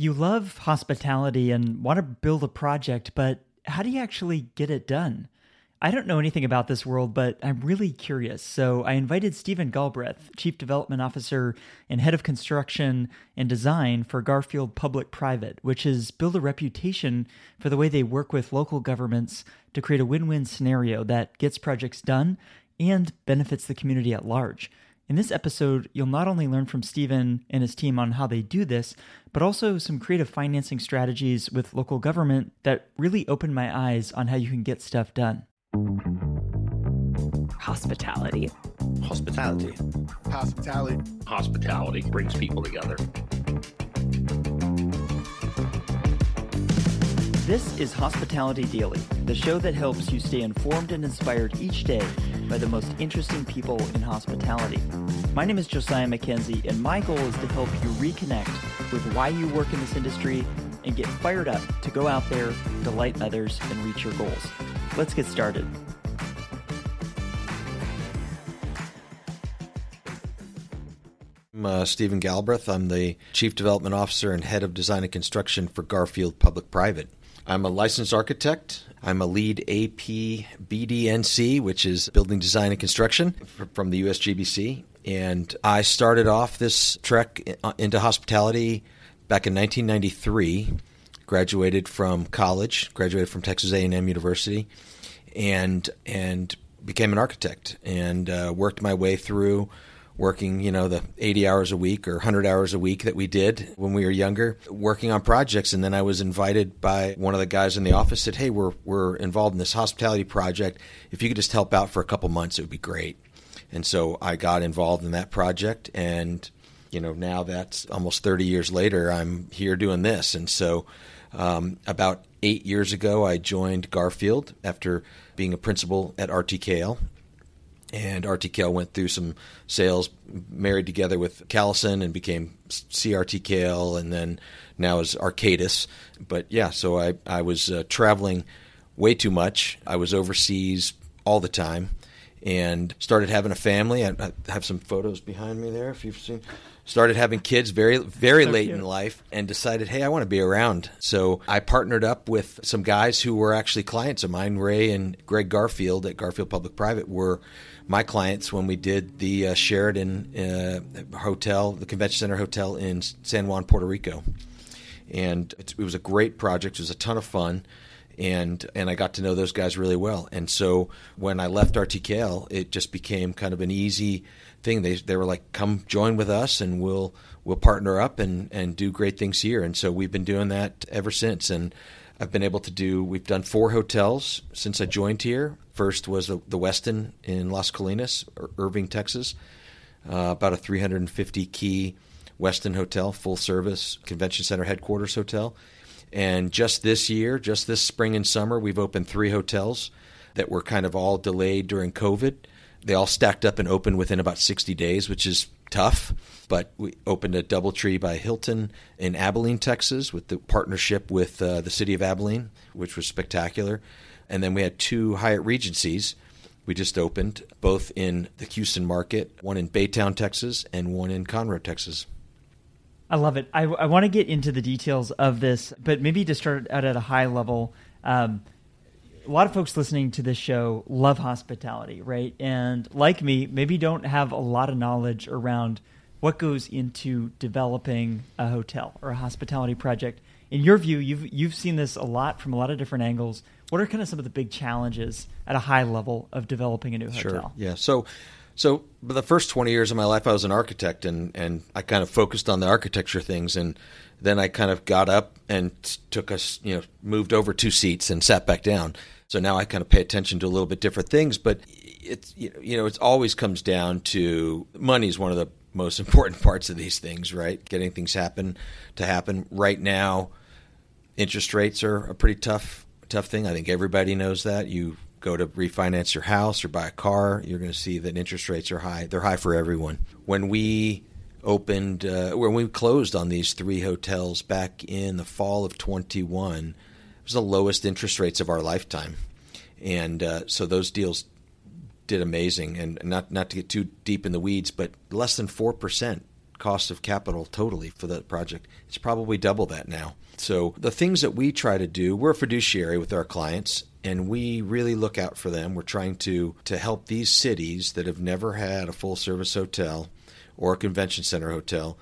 You love hospitality and want to build a project, but how do you actually get it done? I don't know anything about this world, but I'm really curious. So I invited Stephen Galbreath, Chief Development Officer and Head of Construction and Design for Garfield Public Private, which has built a reputation for the way they work with local governments to create a win win scenario that gets projects done and benefits the community at large. In this episode, you'll not only learn from Stephen and his team on how they do this, but also some creative financing strategies with local government that really opened my eyes on how you can get stuff done. Hospitality. Hospitality. Hospitality. Hospitality brings people together. This is Hospitality Daily, the show that helps you stay informed and inspired each day by the most interesting people in hospitality. My name is Josiah McKenzie, and my goal is to help you reconnect with why you work in this industry and get fired up to go out there, delight others, and reach your goals. Let's get started. I'm uh, Stephen Galbreath. I'm the Chief Development Officer and Head of Design and Construction for Garfield Public Private. I'm a licensed architect. I'm a LEED AP BDNC, which is Building Design and Construction from the USGBC. And I started off this trek uh, into hospitality back in 1993. Graduated from college, graduated from Texas A&M University, and and became an architect and uh, worked my way through working, you know, the 80 hours a week or 100 hours a week that we did when we were younger, working on projects. And then I was invited by one of the guys in the office said, Hey, we're, we're involved in this hospitality project. If you could just help out for a couple months, it would be great. And so I got involved in that project. And, you know, now that's almost 30 years later, I'm here doing this. And so um, about eight years ago, I joined Garfield after being a principal at RTKL and RTKL went through some sales, married together with Callison and became CRTKL, and then now is Arcadis. But yeah, so I I was uh, traveling way too much. I was overseas all the time, and started having a family. I, I have some photos behind me there, if you've seen. Started having kids very very so late cute. in life, and decided, hey, I want to be around. So I partnered up with some guys who were actually clients of mine. Ray and Greg Garfield at Garfield Public Private were my clients when we did the uh, Sheraton uh, Hotel, the Convention Center Hotel in San Juan, Puerto Rico. And it, it was a great project. It was a ton of fun and and I got to know those guys really well. And so when I left RTKL, it just became kind of an easy thing. They they were like, "Come join with us, and we'll we'll partner up and and do great things here." And so we've been doing that ever since. And I've been able to do. We've done four hotels since I joined here. First was the, the Westin in Las Colinas, Irving, Texas, uh, about a 350 key Westin hotel, full service convention center headquarters hotel. And just this year, just this spring and summer, we've opened three hotels that were kind of all delayed during COVID. They all stacked up and opened within about 60 days, which is tough. But we opened a DoubleTree by Hilton in Abilene, Texas, with the partnership with uh, the city of Abilene, which was spectacular. And then we had two Hyatt Regencies we just opened, both in the Houston market, one in Baytown, Texas, and one in Conroe, Texas. I love it. I, I want to get into the details of this, but maybe to start out at a high level. Um, a lot of folks listening to this show love hospitality, right? And like me, maybe don't have a lot of knowledge around what goes into developing a hotel or a hospitality project. In your view, you've you've seen this a lot from a lot of different angles. What are kind of some of the big challenges at a high level of developing a new hotel? Sure. Yeah. So so the first 20 years of my life I was an architect and and I kind of focused on the architecture things and then I kind of got up and took us, you know, moved over two seats and sat back down. So now I kind of pay attention to a little bit different things, but it's you know, it always comes down to money is one of the most important parts of these things, right? Getting things happen to happen. Right now, interest rates are a pretty tough tough thing. I think everybody knows that. You go to refinance your house or buy a car, you're going to see that interest rates are high. They're high for everyone. When we opened, uh, when we closed on these three hotels back in the fall of 21, it was the lowest interest rates of our lifetime. And uh, so those deals did amazing. And not, not to get too deep in the weeds, but less than 4% cost of capital totally for the project. It's probably double that now. So the things that we try to do, we're a fiduciary with our clients and we really look out for them. We're trying to to help these cities that have never had a full service hotel or a convention center hotel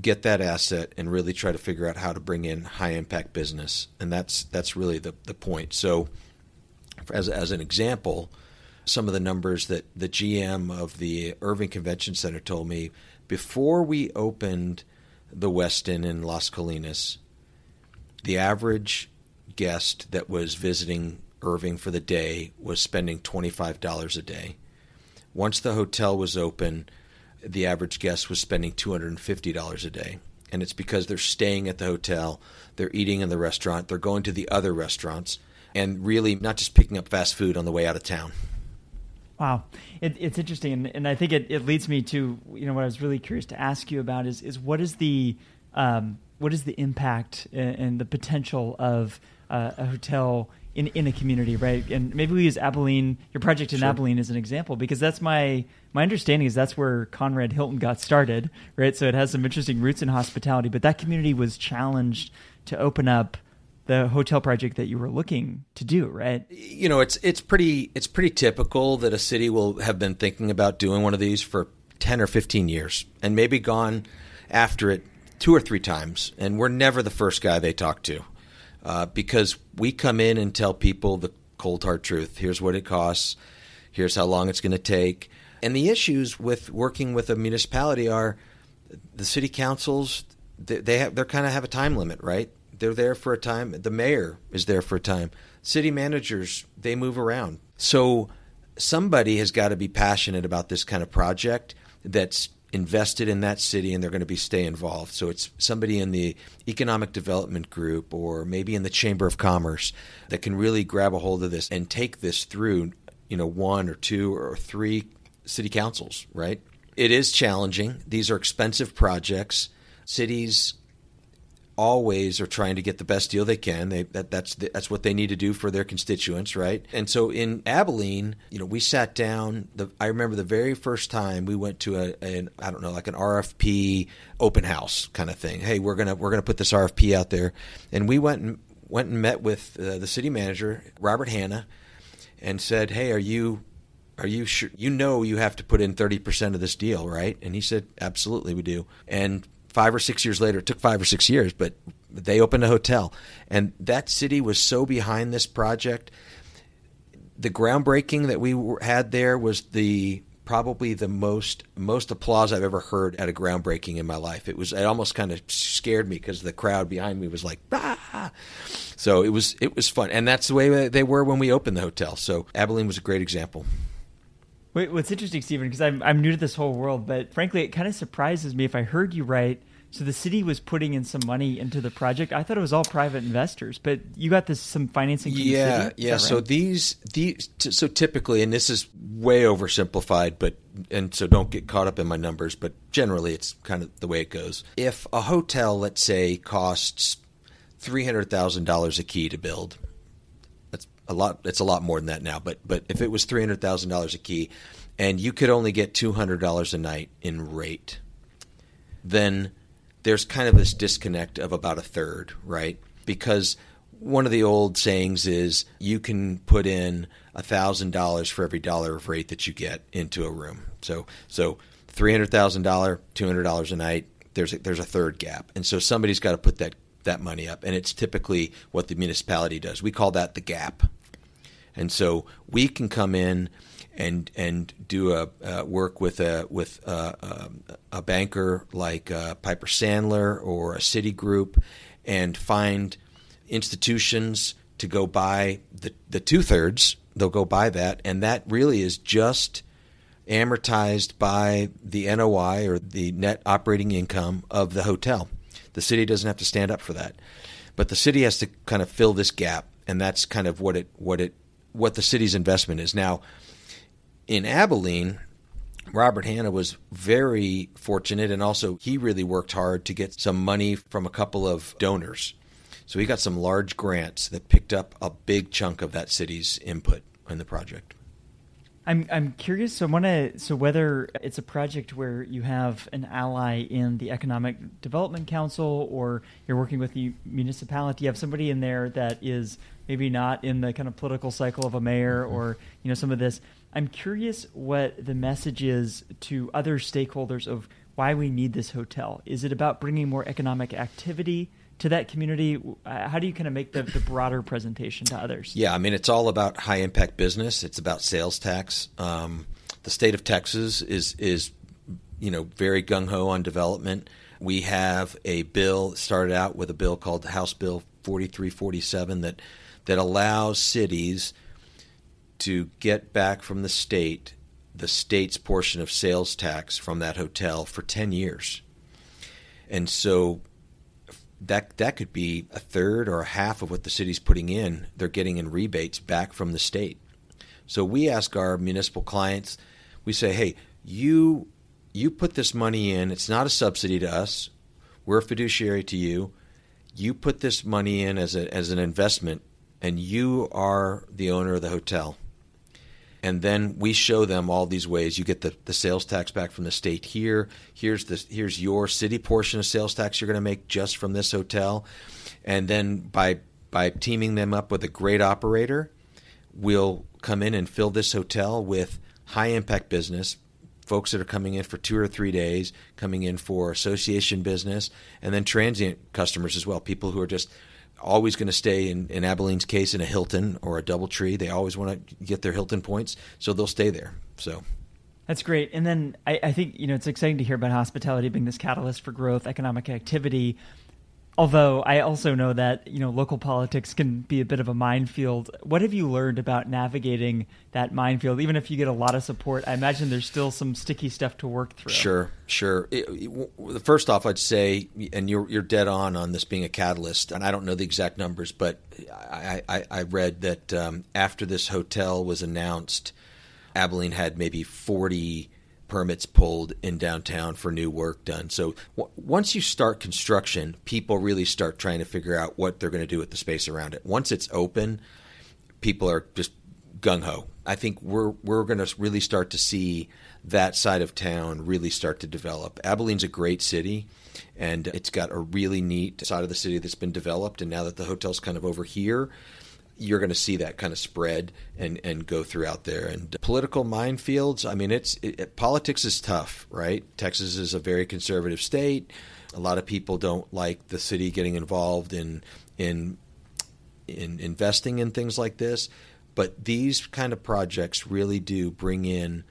get that asset and really try to figure out how to bring in high impact business. And that's that's really the the point. So as as an example, some of the numbers that the GM of the Irving Convention Center told me before we opened the Westin in Las Colinas, the average guest that was visiting Irving for the day was spending $25 a day. Once the hotel was open, the average guest was spending $250 a day. And it's because they're staying at the hotel, they're eating in the restaurant, they're going to the other restaurants, and really not just picking up fast food on the way out of town. Wow, it, it's interesting, and, and I think it, it leads me to you know what I was really curious to ask you about is is what is the um, what is the impact and the potential of uh, a hotel in in a community, right? And maybe we use Abilene, your project in sure. Abilene, as an example, because that's my my understanding is that's where Conrad Hilton got started, right? So it has some interesting roots in hospitality, but that community was challenged to open up the hotel project that you were looking to do, right? You know, it's it's pretty it's pretty typical that a city will have been thinking about doing one of these for 10 or 15 years and maybe gone after it two or three times and we're never the first guy they talk to. Uh, because we come in and tell people the cold hard truth. Here's what it costs. Here's how long it's going to take. And the issues with working with a municipality are the city councils. They, have they kind of have a time limit, right? They're there for a time. The mayor is there for a time. City managers, they move around. So somebody has got to be passionate about this kind of project that's invested in that city and they're going to be stay involved. So it's somebody in the economic development group or maybe in the chamber of commerce that can really grab a hold of this and take this through, you know, one or two or three city councils, right? It is challenging. These are expensive projects. Cities always are trying to get the best deal they can. They, that, that's the, that's what they need to do for their constituents, right? And so in Abilene, you know, we sat down. The, I remember the very first time we went to a, an I don't know, like an RFP open house kind of thing. Hey, we're gonna we're gonna put this RFP out there, and we went and went and met with uh, the city manager Robert Hanna, and said, Hey, are you are you sure you know you have to put in 30% of this deal right and he said absolutely we do and five or six years later, it took five or six years, but they opened a hotel. And that city was so behind this project. The groundbreaking that we had there was the probably the most most applause I've ever heard at a groundbreaking in my life. It was it almost kind of scared me because the crowd behind me was like, ah. So it was it was fun, and that's the way they were when we opened the hotel. So Abilene was a great example. Wait, what's interesting, Stephen, because I'm I'm new to this whole world, but frankly, it kind of surprises me if I heard you right. So the city was putting in some money into the project. I thought it was all private investors, but you got this some financing. Yeah, the yeah. Right? So these these so typically, and this is way oversimplified, but and so don't get caught up in my numbers, but generally, it's kind of the way it goes. If a hotel, let's say, costs three hundred thousand dollars a key to build, a lot. It's a lot more than that now. But but if it was three hundred thousand dollars a key, and you could only get two hundred dollars a night in rate, then there's kind of this disconnect of about a third, right? Because one of the old sayings is you can put in thousand dollars for every dollar of rate that you get into a room. So so three hundred thousand dollar, two hundred dollars a night. There's a, there's a third gap, and so somebody's got to put that that money up, and it's typically what the municipality does. We call that the gap, and so we can come in and and do a uh, work with a with a, um, a banker like uh, Piper Sandler or a Citigroup, and find institutions to go buy the the two thirds. They'll go buy that, and that really is just amortized by the NOI or the net operating income of the hotel. The city doesn't have to stand up for that, but the city has to kind of fill this gap, and that's kind of what it what it what the city's investment is. Now, in Abilene, Robert Hanna was very fortunate, and also he really worked hard to get some money from a couple of donors. So he got some large grants that picked up a big chunk of that city's input in the project. I'm I'm curious. So, want to so whether it's a project where you have an ally in the Economic Development Council, or you're working with the municipality, you have somebody in there that is maybe not in the kind of political cycle of a mayor, mm-hmm. or you know some of this. I'm curious what the message is to other stakeholders of why we need this hotel. Is it about bringing more economic activity? To that community? Uh, how do you kind of make the, the broader presentation to others? Yeah, I mean, it's all about high impact business. It's about sales tax. Um, the state of Texas is is you know very gung ho on development. We have a bill started out with a bill called House Bill 4347 that that allows cities to get back from the state the state's portion of sales tax from that hotel for 10 years. And so that that could be a third or a half of what the city's putting in. They're getting in rebates back from the state. So we ask our municipal clients, we say, hey, you you put this money in. It's not a subsidy to us. We're a fiduciary to you. You put this money in as a as an investment, and you are the owner of the hotel and then we show them all these ways. You get the, the sales tax back from the state here. Here's the here's your city portion of sales tax you're going to make just from this hotel. And then by by teaming them up with a great operator we'll come in and fill this hotel with high impact business folks that are coming in for two or three days coming in for association business and then transient customers as well people who are just always going to stay in, in Abilene's case in a Hilton or a DoubleTree. They always want to get their Hilton points, so they'll stay there. So that's great. And then I, I, think you know it's exciting to hear about hospitality being this catalyst for growth, economic activity. Although I also know that you know local politics can be a bit of a minefield. What have you learned about navigating that minefield? Even if you get a lot of support, I imagine there's still some sticky stuff to work through. Sure, sure. It, it, first off, I'd say, and you're you're dead on on this being a catalyst. And I don't know the exact numbers, but I I, I read that um, after this hotel was announced, Abilene had maybe 40 permits pulled in downtown for new work done. So w- once you start construction, people really start trying to figure out what they're going to do with the space around it. Once it's open, people are just gung ho. I think we're we're going to really start to see that side of town really start to develop. Abilene's a great city and it's got a really neat side of the city that's been developed and now that the hotel's kind of over here, you're going to see that kind of spread and, and go throughout there. And uh, political minefields, I mean, it's it, politics is tough, right? Texas is a very conservative state. A lot of people don't like the city getting involved in in in investing in things like this. But these kind of projects really do bring in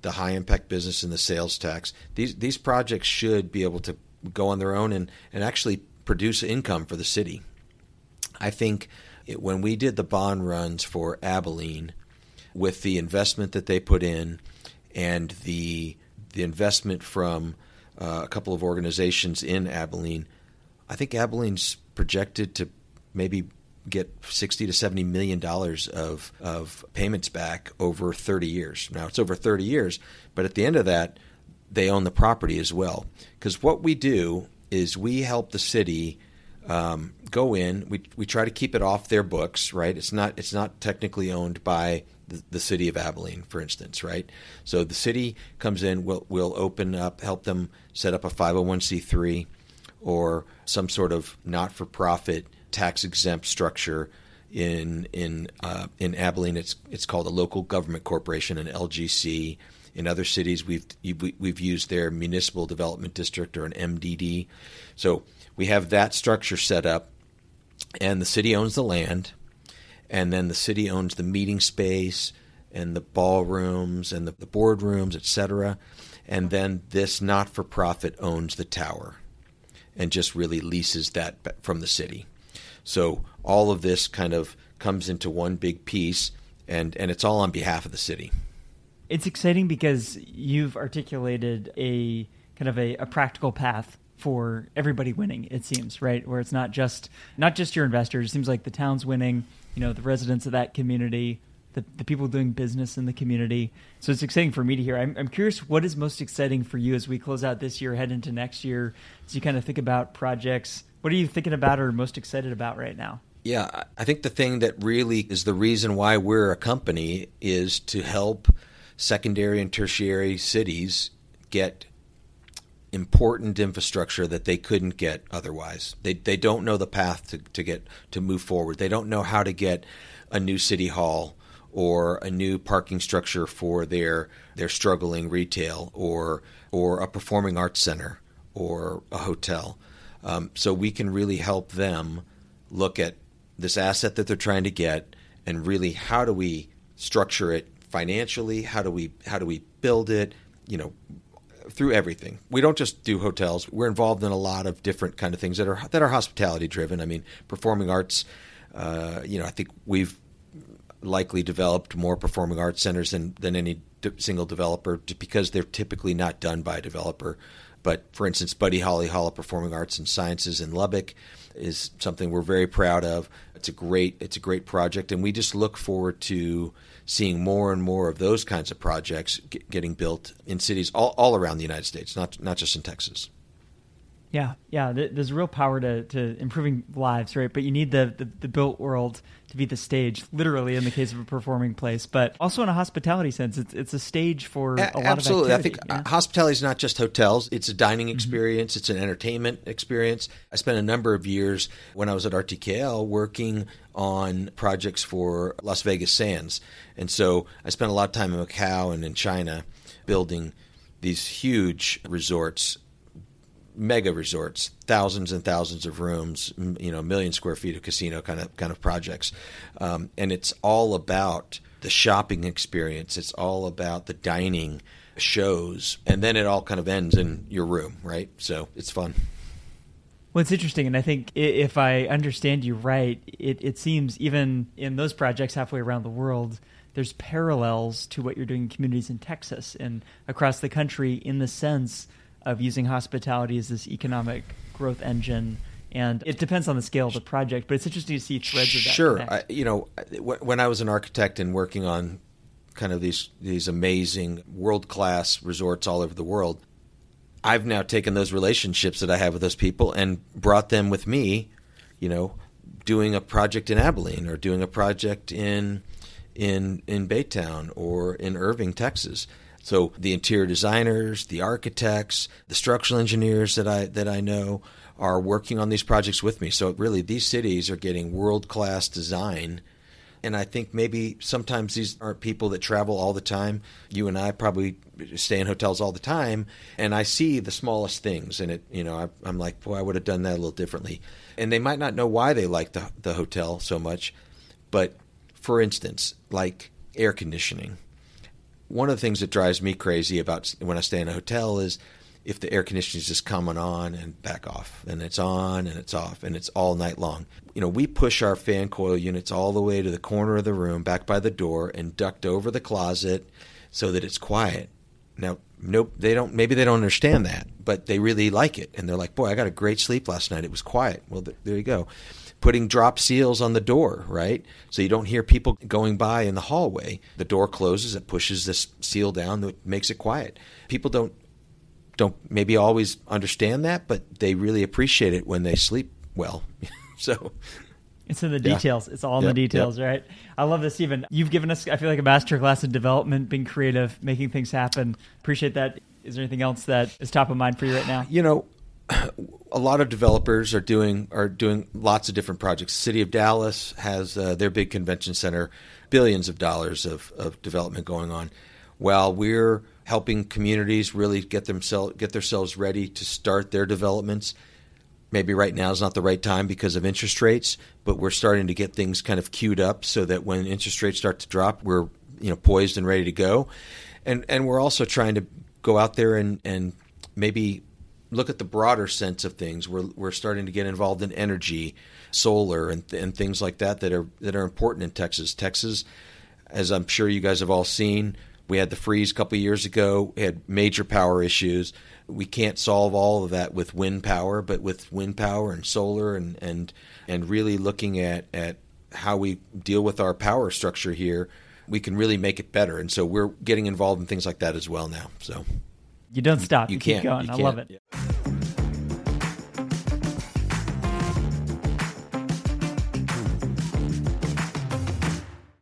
the high impact business and the sales tax. These these projects should be able to go on their own and, and actually produce income for the city. I think it, when we did the bond runs for Abilene, with the investment that they put in and the the investment from uh, a couple of organizations in Abilene, I think Abilene's projected to maybe get 60 to 70 million dollars of of payments back over 30 years. Now it's over 30 years, but at the end of that they own the property as well. Cuz what we do is we help the city um, go in. We we try to keep it off their books, right? It's not it's not technically owned by the, the city of Abilene, for instance, right? So the city comes in, will will open up, help them set up a 501c3 or some sort of not-for-profit tax exempt structure in in uh, in Abilene. It's it's called a local government corporation, an LGC. In other cities, we've we've used their municipal development district or an MDD. So we have that structure set up, and the city owns the land, and then the city owns the meeting space and the ballrooms and the, the boardrooms, etc. And then this not for profit owns the tower and just really leases that from the city. So all of this kind of comes into one big piece, and, and it's all on behalf of the city. It's exciting because you've articulated a kind of a, a practical path for everybody winning it seems right? Where it's not just not just your investors. It seems like the town's winning you know the residents of that community the, the people doing business in the community. So it's exciting for me to hear. I'm, I'm curious what is most exciting for you as we close out this year head into next year as you kind of think about projects. What are you thinking about or most excited about right now? Yeah i think the thing that really is the reason why we're a company is to help secondary and tertiary cities get important infrastructure that they couldn't get otherwise. They they don't know the path to, to get to move forward. They don't know how to get a new city hall or a new parking structure for their their struggling retail or or a performing arts center or a hotel. Um, so we can really help them look at this asset that they're trying to get and really how do we structure it financially? How do we how do we build it? You know, through everything. We don't just do hotels. We're involved in a lot of different kind of things that are that are hospitality driven. I mean, performing arts. Uh, you know, I think we've likely developed more performing arts centers than than any single developer because they're typically not done by a developer. But for instance, Buddy Holly Hall of Performing Arts and Sciences in Lubbock is something we're very proud of. It's a great it's a great project, and we just look forward to seeing more and more of those kinds of projects get, getting built in cities all, all around the United States, not not just in Texas. Yeah, yeah. There's real power to, to improving lives, right? But you need the, the, the, built world to be the stage, literally in the case of a performing place, but also in a hospitality sense, it's it's a stage for a, a lot Absolutely. of activity. I think yeah? hospitality is not just hotels; it's a dining mm-hmm. experience, mm-hmm. it's an entertainment experience. I spent a number of years when I was at RTKL working on projects for Las Vegas Sands, and so I spent a lot of time in Macau and in China building these huge resorts mega resorts, thousands and thousands of rooms, you know, million square feet of casino kind of kind of projects, um, and it's all about the shopping experience. It's all about the dining shows, and then it all kind of ends in your room, right? So it's fun. Well, it's interesting, and I think if I understand you right, it, it seems even in those projects halfway around the world, there's parallels to what you're doing in communities in Texas and across the country in the sense of using hospitality as this economic growth engine. And it depends on the scale of the project, but it's interesting to see threads of that. Sure, I, you know, when I was an architect and working on kind of these these amazing world class resorts all over the world, I've now taken those relationships that I have with those people and brought them with me. You know, doing a project in Abilene or doing a project in in in Baytown or in Irving, Texas. So the interior designers, the architects, the structural engineers that I that I know are working on these projects with me. So really, these cities are getting world class design. And I think maybe sometimes these aren't people that travel all the time. You and I probably stay in hotels all the time, and I see the smallest things, and it, you know, I, I'm like, boy, I would have done that a little differently. And they might not know why they like the the hotel so much, but for instance, like air conditioning one of the things that drives me crazy about when I stay in a hotel is if the air conditioning is just coming on and back off, and it's on and it's off, and it's all night long. You know, we push our fan coil units all the way to the corner of the room, back by the door, and duct over the closet so that it's quiet. Now, nope, they don't. Maybe they don't understand that, but they really like it, and they're like, "Boy, I got a great sleep last night. It was quiet." Well, there you go putting drop seals on the door, right? So you don't hear people going by in the hallway. The door closes, it pushes this seal down that makes it quiet. People don't don't maybe always understand that, but they really appreciate it when they sleep well. so it's in the details. Yeah. It's all in the details, right? I love this, Stephen. You've given us, I feel like, a master class in development, being creative, making things happen. Appreciate that. Is there anything else that is top of mind for you right now? You know, a lot of developers are doing are doing lots of different projects. City of Dallas has uh, their big convention center, billions of dollars of, of development going on, while we're helping communities really get themselves get themselves ready to start their developments. Maybe right now is not the right time because of interest rates, but we're starting to get things kind of queued up so that when interest rates start to drop, we're you know poised and ready to go, and and we're also trying to go out there and and maybe look at the broader sense of things, we're we're starting to get involved in energy, solar, and and things like that that are that are important in Texas. Texas, as I'm sure you guys have all seen, we had the freeze a couple years ago. We had major power issues. We can't solve all of that with wind power, but with wind power and solar and and and really looking at at how we deal with our power structure here, we can really make it better. And so we're getting involved in things like that as well now. So you don't stop. You, you keep going. I love it. Yeah.